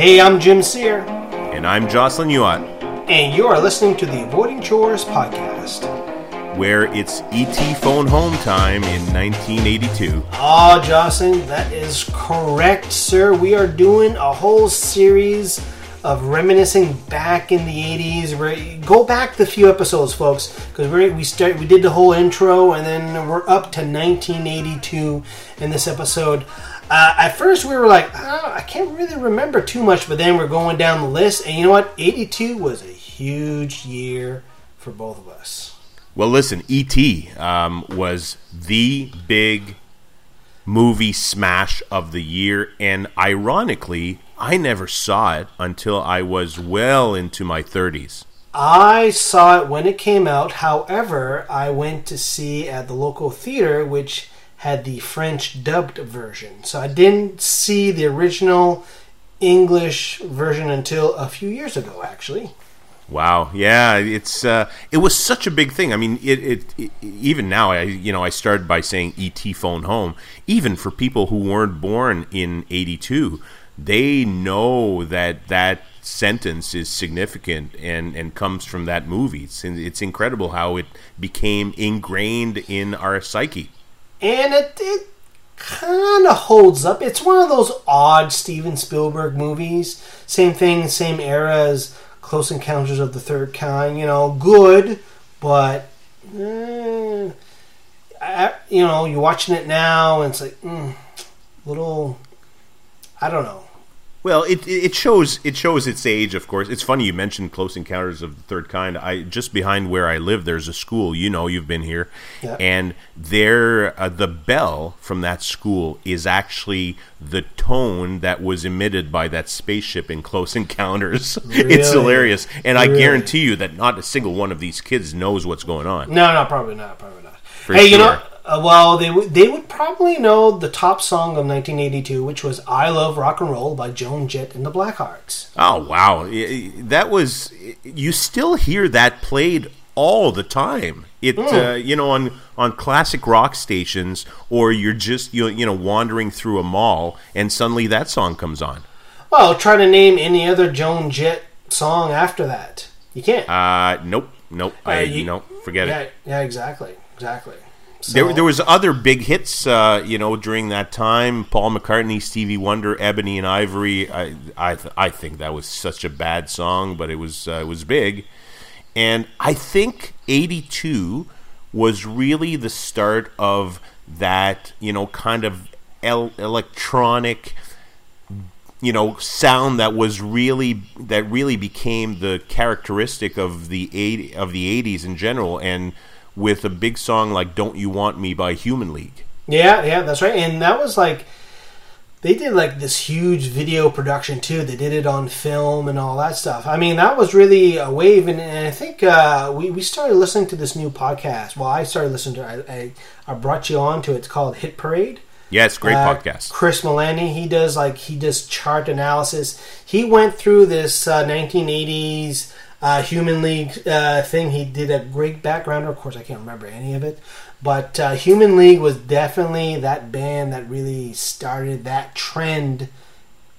Hey, I'm Jim Sear, And I'm Jocelyn Youat, and you are listening to the Avoiding Chores podcast. where it's ET phone home time in 1982. Ah, Jocelyn, that is correct, sir. We are doing a whole series of reminiscing back in the 80s. we go back the few episodes, folks, because we start we did the whole intro, and then we're up to 1982 in this episode. Uh, at first, we were like, oh, I can't really remember too much, but then we're going down the list, and you know what? 82 was a huge year for both of us. Well, listen, E.T. Um, was the big movie smash of the year, and ironically, I never saw it until I was well into my 30s. I saw it when it came out. However, I went to see at the local theater, which had the French dubbed version. So I didn't see the original English version until a few years ago, actually. Wow, yeah, it's uh, it was such a big thing. I mean, it, it, it even now, I you know, I started by saying ET phone home. Even for people who weren't born in '82, they know that that sentence is significant and and comes from that movie. It's it's incredible how it became ingrained in our psyche. And it, it kind of holds up. It's one of those odd Steven Spielberg movies. Same thing, same era as Close Encounters of the Third Kind. You know, good, but eh, I, you know, you're watching it now, and it's like mm, little. I don't know. Well, it it shows it shows its age. Of course, it's funny you mentioned Close Encounters of the Third Kind. I just behind where I live, there's a school. You know, you've been here, Yeah. and there uh, the bell from that school is actually the tone that was emitted by that spaceship in Close Encounters. it's hilarious, and I guarantee you that not a single one of these kids knows what's going on. No, no, probably not. Probably not. hey, you know, uh, well, they would they would probably know the top song of 1982, which was "I Love Rock and Roll" by Joan Jett and the Blackhearts. Oh wow, that was you still hear that played all the time. It uh, you know on on classic rock stations, or you're just you you know wandering through a mall, and suddenly that song comes on. Well, try to name any other Joan Jett song after that. You can't. Uh, nope, nope, I you- no forget yeah, it. yeah, exactly, exactly. So, There, there was other big hits, uh, you know, during that time. Paul McCartney, Stevie Wonder, Ebony and Ivory. I, I, th- I think that was such a bad song, but it was, uh, it was big. And I think '82 was really the start of that, you know, kind of el- electronic, you know, sound that was really that really became the characteristic of the eight of the '80s in general, and with a big song like "Don't You Want Me" by Human League. yeah, yeah, that's right. And that was like they did like this huge video production too. They did it on film and all that stuff. I mean, that was really a wave. And, and I think uh, we we started listening to this new podcast. Well, I started listening to. I I, I brought you on to it. It's called Hit Parade. Yeah, it's great Uh, podcast. Chris Molanphy, he does like he does chart analysis. He went through this uh, 1980s uh, Human League uh, thing. He did a great background. Of course, I can't remember any of it, but uh, Human League was definitely that band that really started that trend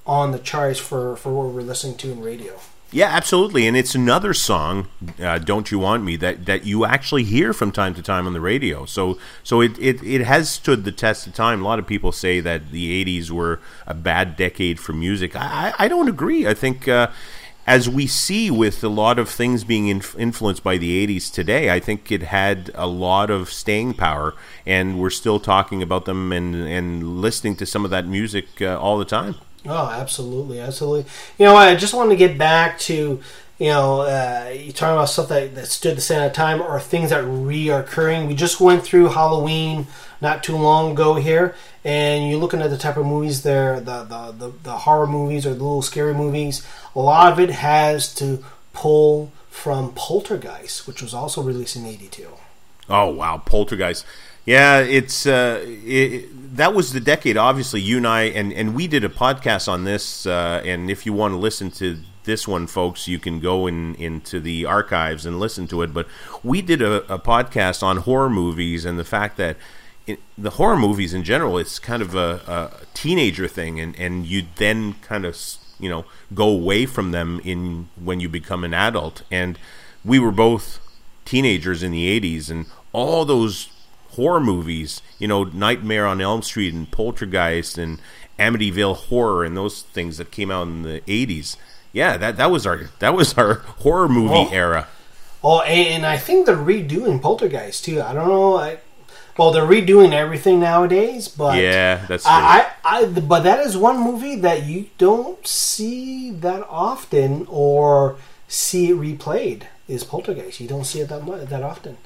on the charts for for what we're listening to in radio. Yeah, absolutely, and it's another song, uh, "Don't You Want Me," that, that you actually hear from time to time on the radio. So, so it, it, it has stood the test of time. A lot of people say that the '80s were a bad decade for music. I, I I don't agree. I think, uh, as we see with a lot of things being inf- influenced by the '80s today, I think it had a lot of staying power, and we're still talking about them and and listening to some of that music uh, all the time. Oh, absolutely, absolutely. You know, I just wanted to get back to, you know, uh, you talking about stuff that, that stood the same time or things that reoccurring. We just went through Halloween not too long ago here, and you're looking at the type of movies there, the the, the, the horror movies or the little scary movies. A lot of it has to pull from Poltergeist, which was also released in '82. Oh wow, Poltergeist. Yeah, it's uh, it, that was the decade. Obviously, you and I and and we did a podcast on this. Uh, and if you want to listen to this one, folks, you can go in into the archives and listen to it. But we did a, a podcast on horror movies and the fact that in, the horror movies in general, it's kind of a, a teenager thing, and and you then kind of you know go away from them in when you become an adult. And we were both teenagers in the '80s, and all those horror movies, you know, Nightmare on Elm Street and Poltergeist and Amityville Horror and those things that came out in the '80s. Yeah, that that was our that was our horror movie Oh. era. Oh, and I think they're redoing Poltergeist too. I don't know. I, well, they're redoing everything nowadays, but Yeah, that's true. I, I, I, but that is one movie that you don't see that often or see it replayed. Is Poltergeist? You don't see it that much, that often.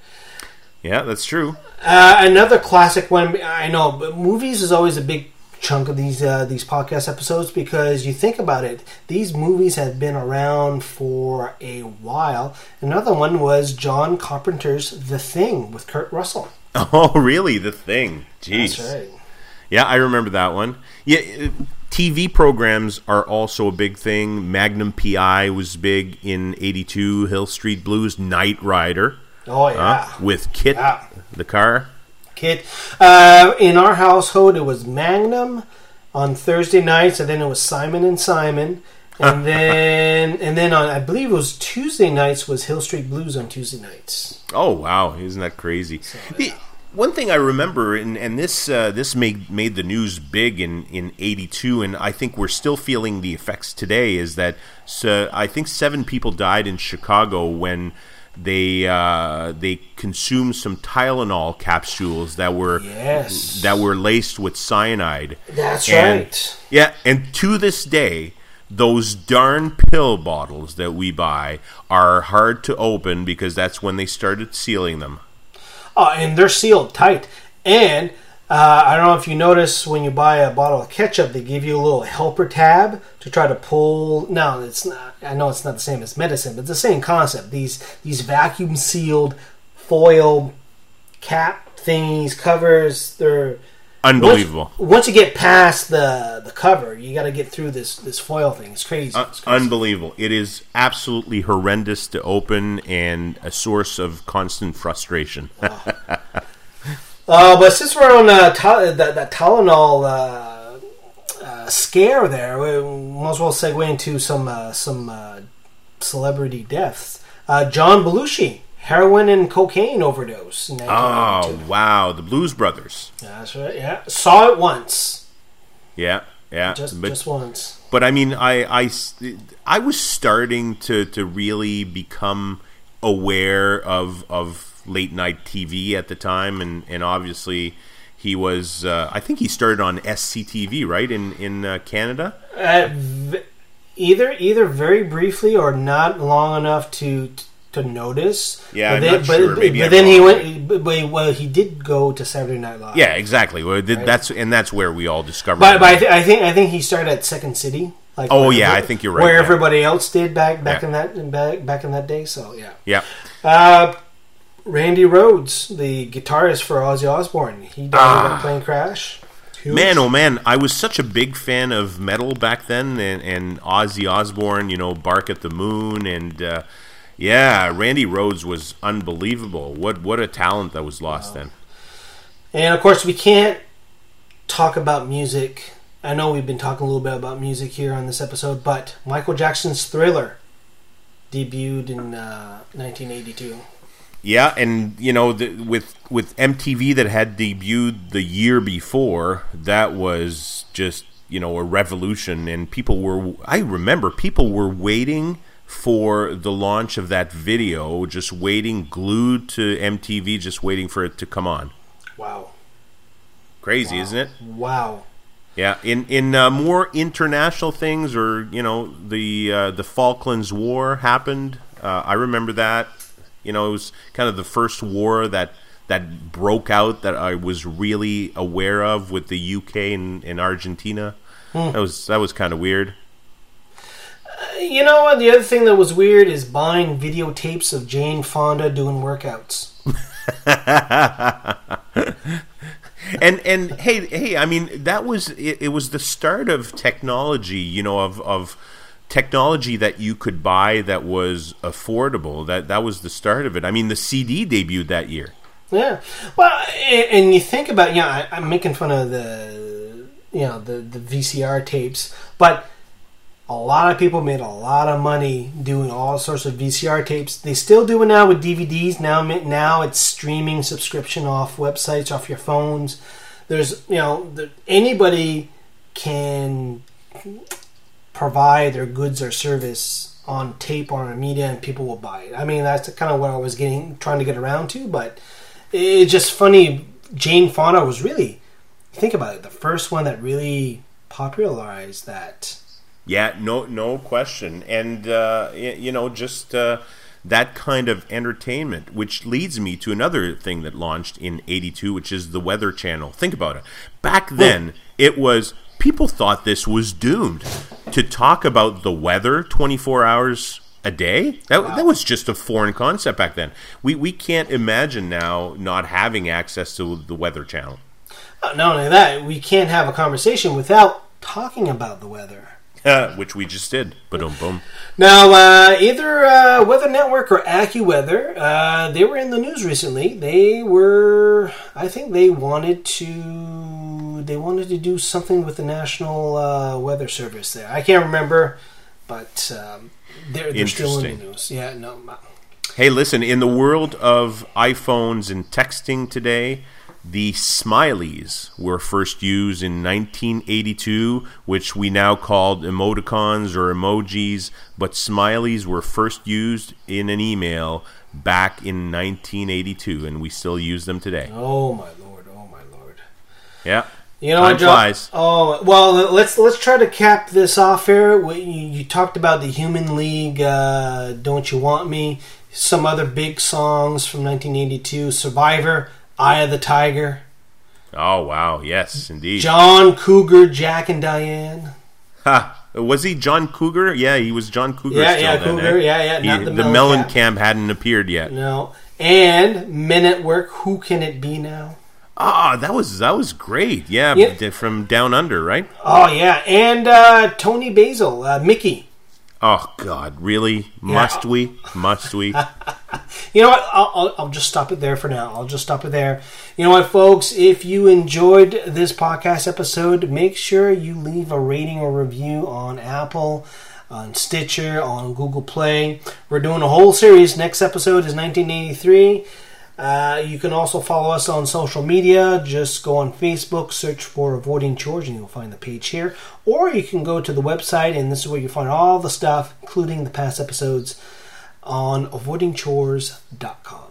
Yeah, that's true. Uh, another classic one. I know, but movies is always a big chunk of these uh, these podcast episodes because you think about it. These movies have been around for a while. Another one was John Carpenter's The Thing with Kurt Russell. Oh, really? The thing. Jeez. Right. Yeah, I remember that one. Yeah, TV programs are also a big thing. Magnum PI was big in '82. Hill Street Blues, Knight Rider, Oh yeah, with KITT, Yeah. the car. KITT. Uh, in our household, it was Magnum on Thursday nights, and then it was Simon and Simon. And then, and then on, I believe it was Tuesday nights was Hill Street Blues on Tuesday nights. Oh wow, isn't that crazy? The, one thing I remember, and, and this uh, this made made the news big in in '82, and I think we're still feeling the effects today. Is that so I think seven people died in Chicago when they uh, they consumed some Tylenol capsules that were Yes. that were laced with cyanide. That's And- right. Yeah, and to this day, those darn pill bottles that we buy are hard to open because that's when they started sealing them. Oh, and they're sealed tight. And uh, I don't know if you notice when you buy a bottle of ketchup, they give you a little helper tab to try to pull. No, it's not. I know it's not the same as medicine, but it's the same concept. These these vacuum sealed foil cap thingies covers. They're Unbelievable. Once, once you get past the the cover, you got to get through this this foil thing. It's crazy. Uh, It's crazy. unbelievable. It is absolutely horrendous to open and a source of constant frustration. Uh, but since we're on uh, Ty- that, that Tylenol uh, uh, scare, there, we might as well segue into some uh, some uh, celebrity deaths. Uh, John Belushi, heroin and cocaine overdose. In oh, wow. The Blues Brothers. that's right. Yeah, saw it once, Yeah, yeah. just but, just once. but I mean, I I I was starting to, to really become aware of, of late night TV at the time. And, and obviously, he was, uh, I think he started on SCTV, right, in, in uh, Canada? Uh, v- either either very briefly or not long enough to to notice. Yeah, but I'm then, not but, sure. Maybe but I'm then he went. But, but, well, he did go to Saturday Night Live. Yeah, exactly. Well, th- That's and that's where we all discovered. But, him. but I, th- I think I think he started at Second City. Like Oh, yeah, I think you're right, Where yeah. everybody else did back back Yeah. in that back back in that day. So yeah. yeah. Uh, Randy Rhoads, the guitarist for Ozzy Osbourne, he died in a plane crash. Huge. Ah. Man, oh man, I was such a big fan of metal back then, and, and Ozzy Osbourne, you know, Bark at the Moon, and uh, yeah, Randy Rhoads was unbelievable. What what a talent that was lost then. And of course, we can't talk about music. I know we've been talking a little bit about music here on this episode, but Michael Jackson's Thriller debuted in uh, 1982. Yeah, and you know, the, with with MTV that had debuted the year before, that was just you know a revolution, and people were. I remember people were waiting for the launch of that video, just waiting, glued to MTV, just waiting for it to come on. Wow. Crazy, isn't it? Wow. Yeah. In in uh, more international things, or you know, the uh, the Falklands War happened. Uh, I remember that. You know, it was kind of the first war that that broke out that I was really aware of with the UK and, and Argentina. Hmm. That was that was kind of weird. Uh, you know what? The other thing that was weird is buying videotapes of Jane Fonda doing workouts. and and hey hey i mean that was it, it was the start of technology you know of of technology that you could buy that was affordable that that was the start of it i mean the cd debuted that year Yeah. Well, and, you think about, yeah, I, I'm making fun of the, you know, the, the VCR tapes, but a lot of people made a lot of money doing all sorts of VCR tapes. They still do it now with DVDs. Now, now it's streaming subscription off websites, off your phones. There's, you know, anybody can provide their goods or service on tape or on media, and people will buy it. I mean, that's kind of what I was getting, trying to get around to. But it's just funny. Jane Fonda was really, think about it, the first one that really popularized that yeah, no, no question, and uh, you know, just uh, that kind of entertainment, which leads me to another thing that launched in '82, which is the Weather Channel. Think about it. Back then, it was people thought this was doomed to talk about the weather 24 hours a day. That, wow. that was just a foreign concept back then. We we can't imagine now not having access to the Weather Channel. Uh, not only that, we can't have a conversation without talking about the weather. which we just did. Boom, boom. Now, uh, either uh, Weather Network or AccuWeather, uh, they were in the news recently. They were, I think, they wanted to, they wanted to do something with the National uh, Weather Service. There, I can't remember, but um, they're, they're still in the news. Yeah, no. Hey, listen. In the world of iPhones and texting today the smileys were first used in 1982, which we now called emoticons or emojis, but smileys were first used in an email back in 1982, and we still use them today. Oh my lord! Oh my lord! Yeah. You know what, flies. Oh well, let's let's try to cap this off here. You, you talked about the Human League, uh, "Don't You Want Me," some other big songs from 1982, "Survivor." Eye of the Tiger. Oh wow! Yes, indeed. John Cougar, Jack and Diane. Ha! Was he John Cougar? Yeah, he was John Cougar. Yeah, yeah, then, Cougar. Eh? Yeah, yeah. He, the, the Mellencamp. Camp hadn't appeared yet. No, and Men at Work. Who can it be now? Ah, that was that was great. Yeah, yep. from Down Under, right? Oh yeah, and uh, Toni Basil, uh, Mickey. Oh God, really? Must yeah. we? Must we? you know what? I'll, I'll, I'll, just stop it there for now. I'll just stop it there. You know what, folks? If you enjoyed this podcast episode, make sure you leave a rating or review on Apple, on Stitcher, on Google Play. We're doing a whole series. Next episode is 1983. Uh, you can also follow us on social media. Just go on Facebook, search for Avoiding Chores, and you'll find the page here. Or you can go to the website, and this is where you find all the stuff, including the past episodes, on avoidingchores.com.